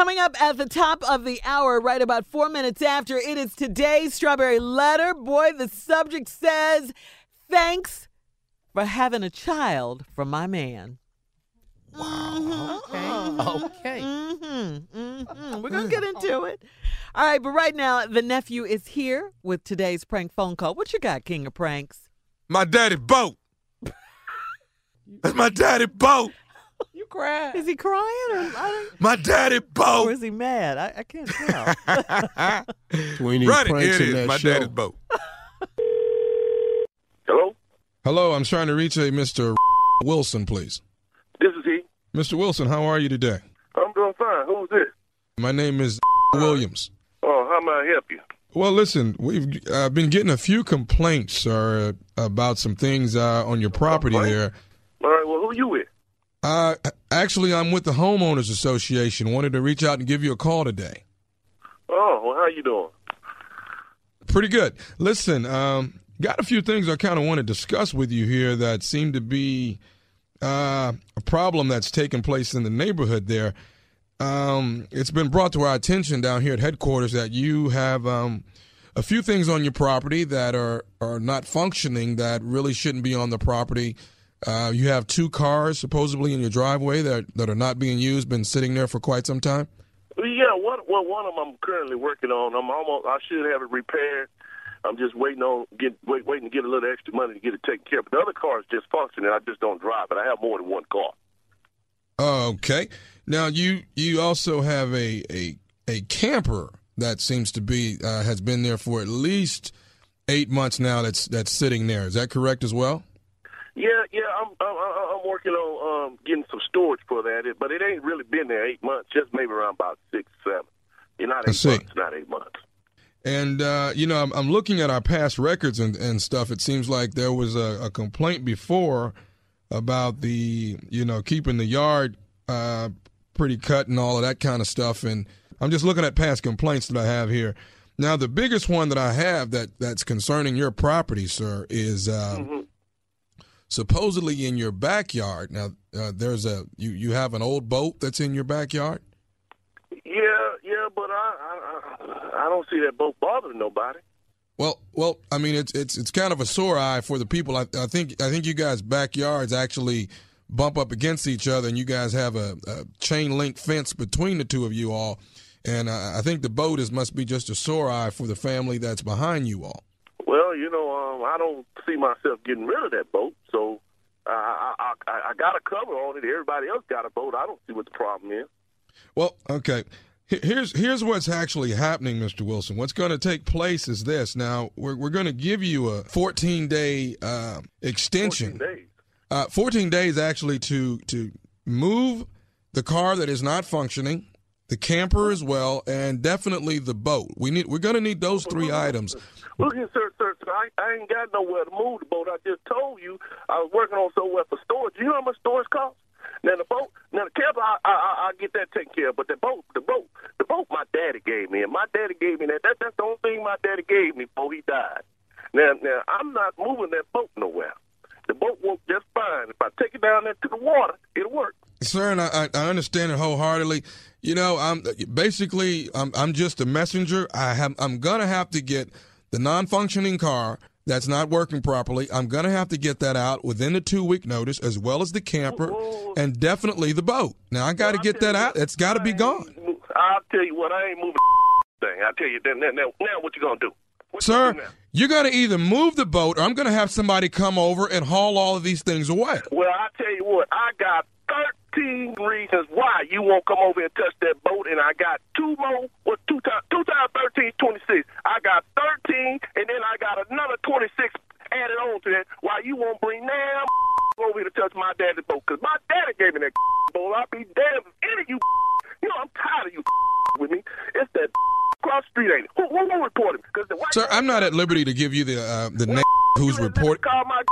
Coming up at the top of the hour, right about four minutes after, it is today's Strawberry Letter. Boy, the subject says, Thanks for having a child from my man. Wow. Okay. Okay. Mm-hmm, mm-hmm. We're going to get into it. All right, but right now, the nephew is here with today's prank phone call. What you got, King of Pranks? My daddy boat. That's my daddy boat. You. Is he crying or, My daddy don't- boat. or is he mad? I, I can't tell. We need Run it. pranks it in is. that My show. daddy's boat. Hello, Hello, I'm trying to reach a Mr. Wilson, please. this is he. Mr. Wilson, how are you today? I'm doing fine. Who's this? My name is Williams. Oh, how may I help you? Well, listen, we've uh, been getting a few complaints, sir, about some things uh, on your property there. All right. Well, who are you with? Uh, actually, I'm with the homeowners association. Wanted to reach out and give you a call today. Oh, well, how you doing? Pretty good. Listen, um, got a few things I kind of want to discuss with you here that seem to be uh, a problem that's taking place in the neighborhood there. Um, it's been brought to our attention down here at headquarters that you have um, a few things on your property that are, are not functioning that really shouldn't be on the property. Uh, you have two cars supposedly in your driveway that, that are not being used, been sitting there for quite some time. Yeah. One, well, one of them I'm currently working on. I'm almost. I should have it repaired. I'm just waiting on get wait, waiting to get a little extra money to get it taken care of. But the other car is just functioning. I just don't drive it. I have more than one car. Okay. Now you you also have a a a camper that seems to be uh, has been there for at least eight months now. That's that's sitting there. Is that correct as well? Um, getting some storage for that. But it ain't really been there eight months. Just maybe around about six, seven. You're not eight months. Not eight months. And uh, you know, I'm, I'm looking at our past records and, and stuff. It seems like there was a, a complaint before about the you know keeping the yard uh, pretty cut and all of that kind of stuff. And I'm just looking at past complaints that I have here. Now, the biggest one that I have that that's concerning your property, sir, is uh, supposedly in your backyard. Now, uh, there's a you you have an old boat that's in your backyard. Yeah, yeah. But I I, I, don't see that boat bothering nobody. Well, well, I mean, it's it's it's kind of a sore eye for the people. I, I think I think you guys' backyards actually bump up against each other, and you guys have a, a chain link fence between the two of you all. And uh, I think the boat is must be just a sore eye for the family that's behind you all. Well, you know, um, I don't see myself getting rid of that boat, so I, I, I, I got a cover on it. Everybody else got a boat. I don't see what the problem is. Well, okay. Here's here's what's actually happening, Mr. Wilson. What's going to take place is this. Now we're we're going to give you a 14 day uh, extension. 14 days. Uh, 14 days actually to to move the car that is not functioning, the camper as well, and definitely the boat. We need we're going to need those three items. Look here, sir, sir, sir. I, I ain't got nowhere to move the boat. I just told you I was working on somewhere for storage. You know how much storage costs? Now the boat, now the camper, I, I, I, get that taken care of. But the boat, the boat, the boat, my daddy gave me, and my daddy gave me that. that that's the only thing my daddy gave me before he died. Now, now I'm not moving that boat nowhere. The boat works just fine. If I take it down there to the water. Sir, and I, I understand it wholeheartedly. You know, I'm basically I'm, I'm just a messenger. I have I'm gonna have to get the non-functioning car that's not working properly. I'm gonna have to get that out within the two week notice, as well as the camper, and definitely the boat. Now I got to get that out. It's got to be gone, I'll tell you what, I ain't moving thing. I'll tell you that. Now, now, now what you gonna do? What you sir. gonna do? You're gonna either move the boat, or I'm gonna have somebody come over and haul all of these things away. Well, I tell you what, I got 13 reasons why you won't come over and touch that boat, and I got two more. What two times? Two times 13, 26. I got 13, and then I got another 26 added on to that. Why you won't bring damn over here to touch my daddy's boat? Cause my daddy gave me that boat. I'll be damned if any of you. You know, I'm tired of you with me. It's that cross street, ain't it? Who, who, who reported? Because the Sir, I'm not at liberty to give you the uh, the name who's you at liberty report. Call my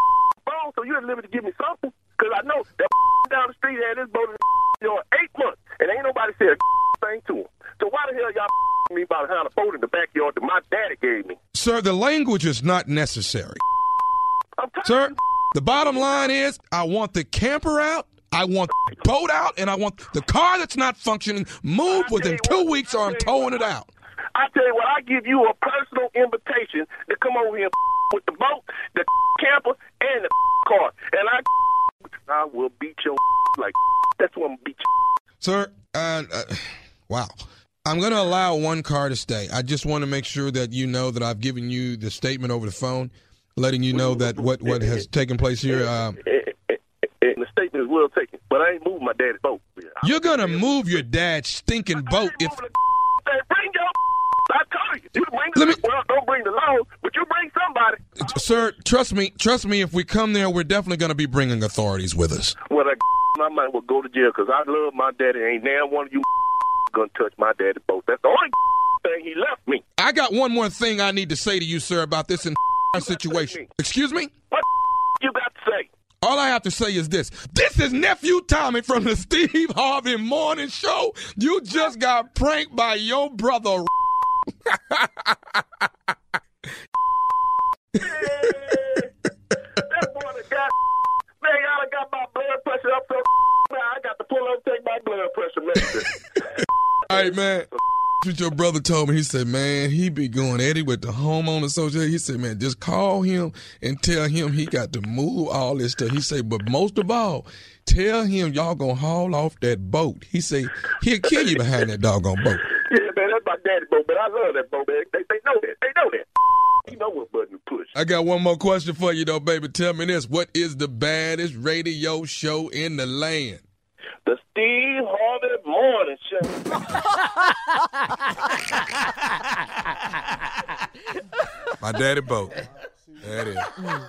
phone, so you're at liberty to give me something. Because I know that down the street had this boat know, eight months, and ain't nobody said a thing to him. So why the hell y'all me about having a boat in the backyard that my daddy gave me? Sir, the language is not necessary. I'm Sir, the bottom line is I want the camper out I want the boat out, and I want the car that's not functioning moved within two weeks, or I'm towing it out. I tell you what, I give you a personal invitation to come over here with the boat, the camper, and the car, and I, I will beat your like that's what I'm gonna beat you. Sir, uh, uh, wow. I'm going to allow one car to stay. I just want to make sure that you know that I've given you the statement over the phone, letting you know that what, what has taken place here. And the statement is well taken, but I ain't moving my dad's boat. you're going to move your dad's stinking boat if. Hey, bring your. I told you, you bring the Let me- well, don't bring the law, but you bring somebody. Sir, trust me, trust me, if we come there, we're definitely going to be bringing authorities with us. Well, I, I might well go to jail because I love my daddy. Ain't now one of you gonna touch my daddy's boat. That's the only thing he left me. I got one more thing I need to say to you, sir, about this situation. Excuse me? What you got to say? All I have to say is this. This is Nephew Tommy from the Steve Harvey Morning Show. You just got pranked by your brother. All right, man. What your brother told me, he said, man, he be going Eddie with the homeowner association. He said, man, just call him and tell him he got to move all this stuff. He said, but most of all, tell him y'all gonna haul off that boat. He said, he'll kill you behind that doggone boat. yeah, man, that's my daddy's boat, but I love that boat, man. They, they know that. They know that. You know what button to push. I got one more question for you though, baby. Tell me this. What is the baddest radio show in the land? The Steve Harvey Morning Show. My daddy boat. That is. Mm.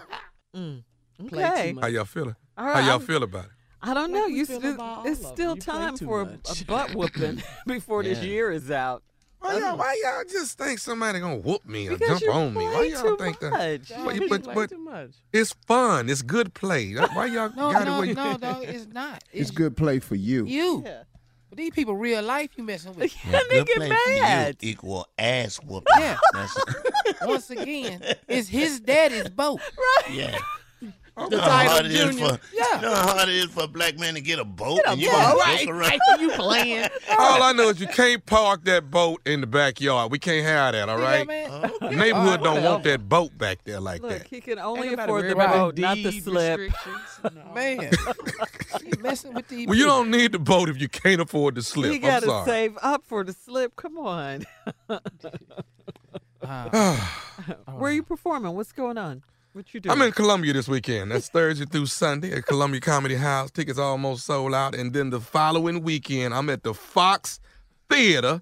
Mm. Okay. How y'all feeling? All How y'all I'm- feel about it? I don't know. You still, it's still them. You play time for a, much. a butt whooping before this year is out. Why y'all, why y'all just think somebody gonna whoop me or Because jump on me? Why y'all too think that? much. Dog, But- you but- play but- too much. It's fun. It's good play. Why y'all No, got it no, where you no, it's not. It's good play for you. You. Yeah. But these people real life you messing with. And they Good get play for you mad. equal ass whooping. Yeah. Once again, it's his daddy's boat. Right. Yeah. You know how Title hard it is Junior. for Yeah. you know how hard it is for a black man to get a boat a and you boat. gonna Right, joke you playing? All I know is you can't park that boat in the backyard. We can't have that, all right? Yeah, right? man. The neighborhood don't want that boat back there like Look, that. he can only Ain't afford the boat, not the slip. restrictions. Man, you messing with these Well, you don't need the boat if you can't afford the slip. You got to save up for the slip. Come on. Where are you performing? What's going on? What you doing? I'm in Columbia this weekend. That's Thursday through Sunday at Columbia Comedy House. Tickets almost sold out. And then the following weekend, I'm at the Fox Theater,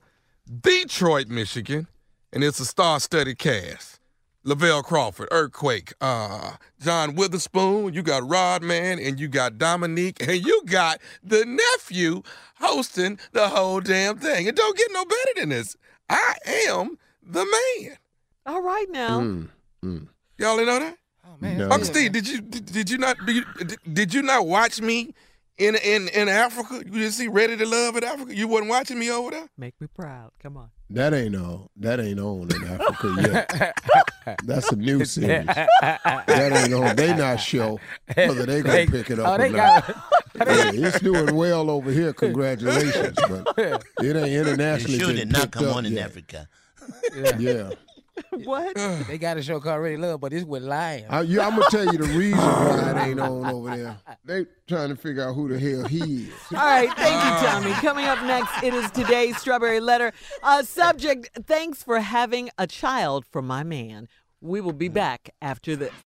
Detroit, Michigan. And it's a star-studded cast. Lavell Crawford, Earthquake, uh, John Witherspoon, you got Rodman, and you got Dominique, and you got the nephew hosting the whole damn thing. It don't get no better than this. I am the man. All right now. Mm, mm. Y'all know that? Oh, man. No. Uncle Steve, did you did, did you not did, did you not watch me in in in Africa? You didn't see Ready to Love in Africa? You wasn't watching me over there? Make me proud. Come on. That ain't on. That ain't on in Africa yet. That's a new series. that ain't on. They not show whether they gonna pick it up Oh, or not. Yeah, it's doing well over here. Congratulations, but it ain't They internationally sure been did not picked come up on in yet. Africa. Yeah, What? they got a show called Ready Love, but it's with lions. I, yeah. I'm gonna tell you the reason why it ain't on over there. They trying to figure out who the hell he is. All right, thank you, Tommy. Coming up next, it is today's strawberry letter. Uh, subject: Thanks for having a child for my man. We will be back after this.